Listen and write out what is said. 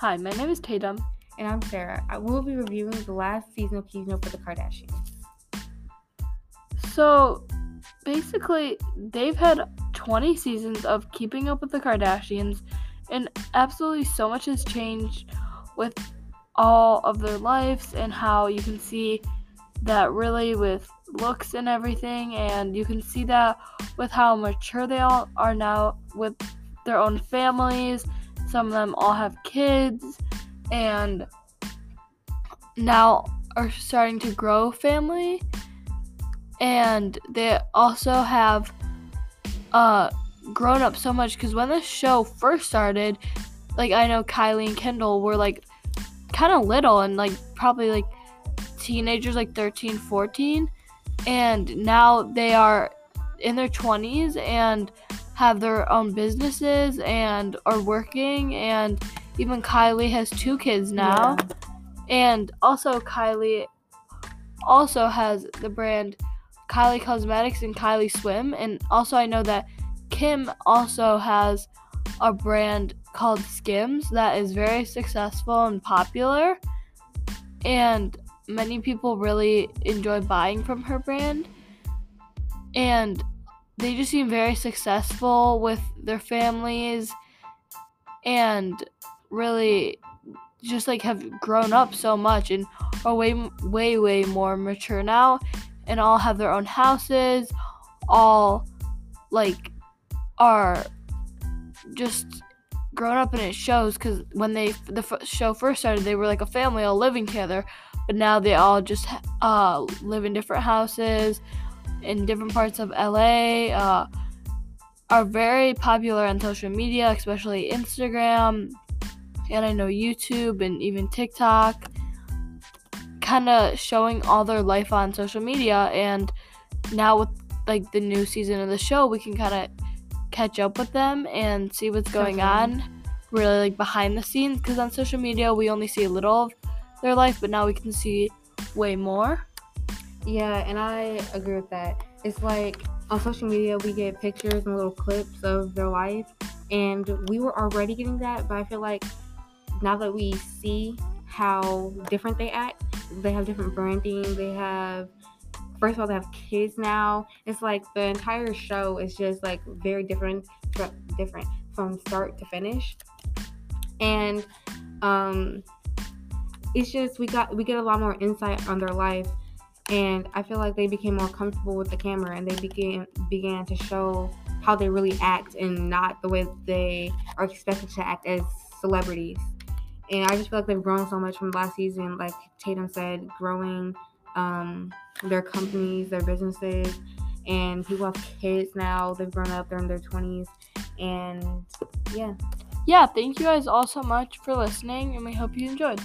Hi, my name is Tatum. And I'm Sarah. I will be reviewing the last season of Keeping Up with the Kardashians. So, basically, they've had 20 seasons of Keeping Up with the Kardashians, and absolutely so much has changed with all of their lives, and how you can see that really with looks and everything, and you can see that with how mature they all are now with their own families. Some of them all have kids, and now are starting to grow family. And they also have uh grown up so much because when the show first started like i know kylie and kendall were like kind of little and like probably like teenagers like 13 14 and now they are in their 20s and have their own businesses and are working and even kylie has two kids now yeah. and also kylie also has the brand Kylie Cosmetics and Kylie Swim. And also, I know that Kim also has a brand called Skims that is very successful and popular. And many people really enjoy buying from her brand. And they just seem very successful with their families and really just like have grown up so much and are way way way more mature now and all have their own houses, all like are just grown up and it shows because when they the f- show first started they were like a family all living together but now they all just uh, live in different houses in different parts of la uh, are very popular on social media especially instagram and i know youtube and even tiktok kind of showing all their life on social media and now with like the new season of the show we can kind of catch up with them and see what's going on really like behind the scenes because on social media we only see a little of their life but now we can see way more yeah and i agree with that it's like on social media we get pictures and little clips of their life and we were already getting that but i feel like now that we see how different they act they have different branding. They have first of all they have kids now. It's like the entire show is just like very different different from start to finish. And um it's just we got we get a lot more insight on their life and I feel like they became more comfortable with the camera and they began began to show how they really act and not the way they are expected to act as celebrities. And I just feel like they've grown so much from last season. Like Tatum said, growing um, their companies, their businesses, and people have kids now. They've grown up, they're in their 20s. And yeah. Yeah, thank you guys all so much for listening, and we hope you enjoyed.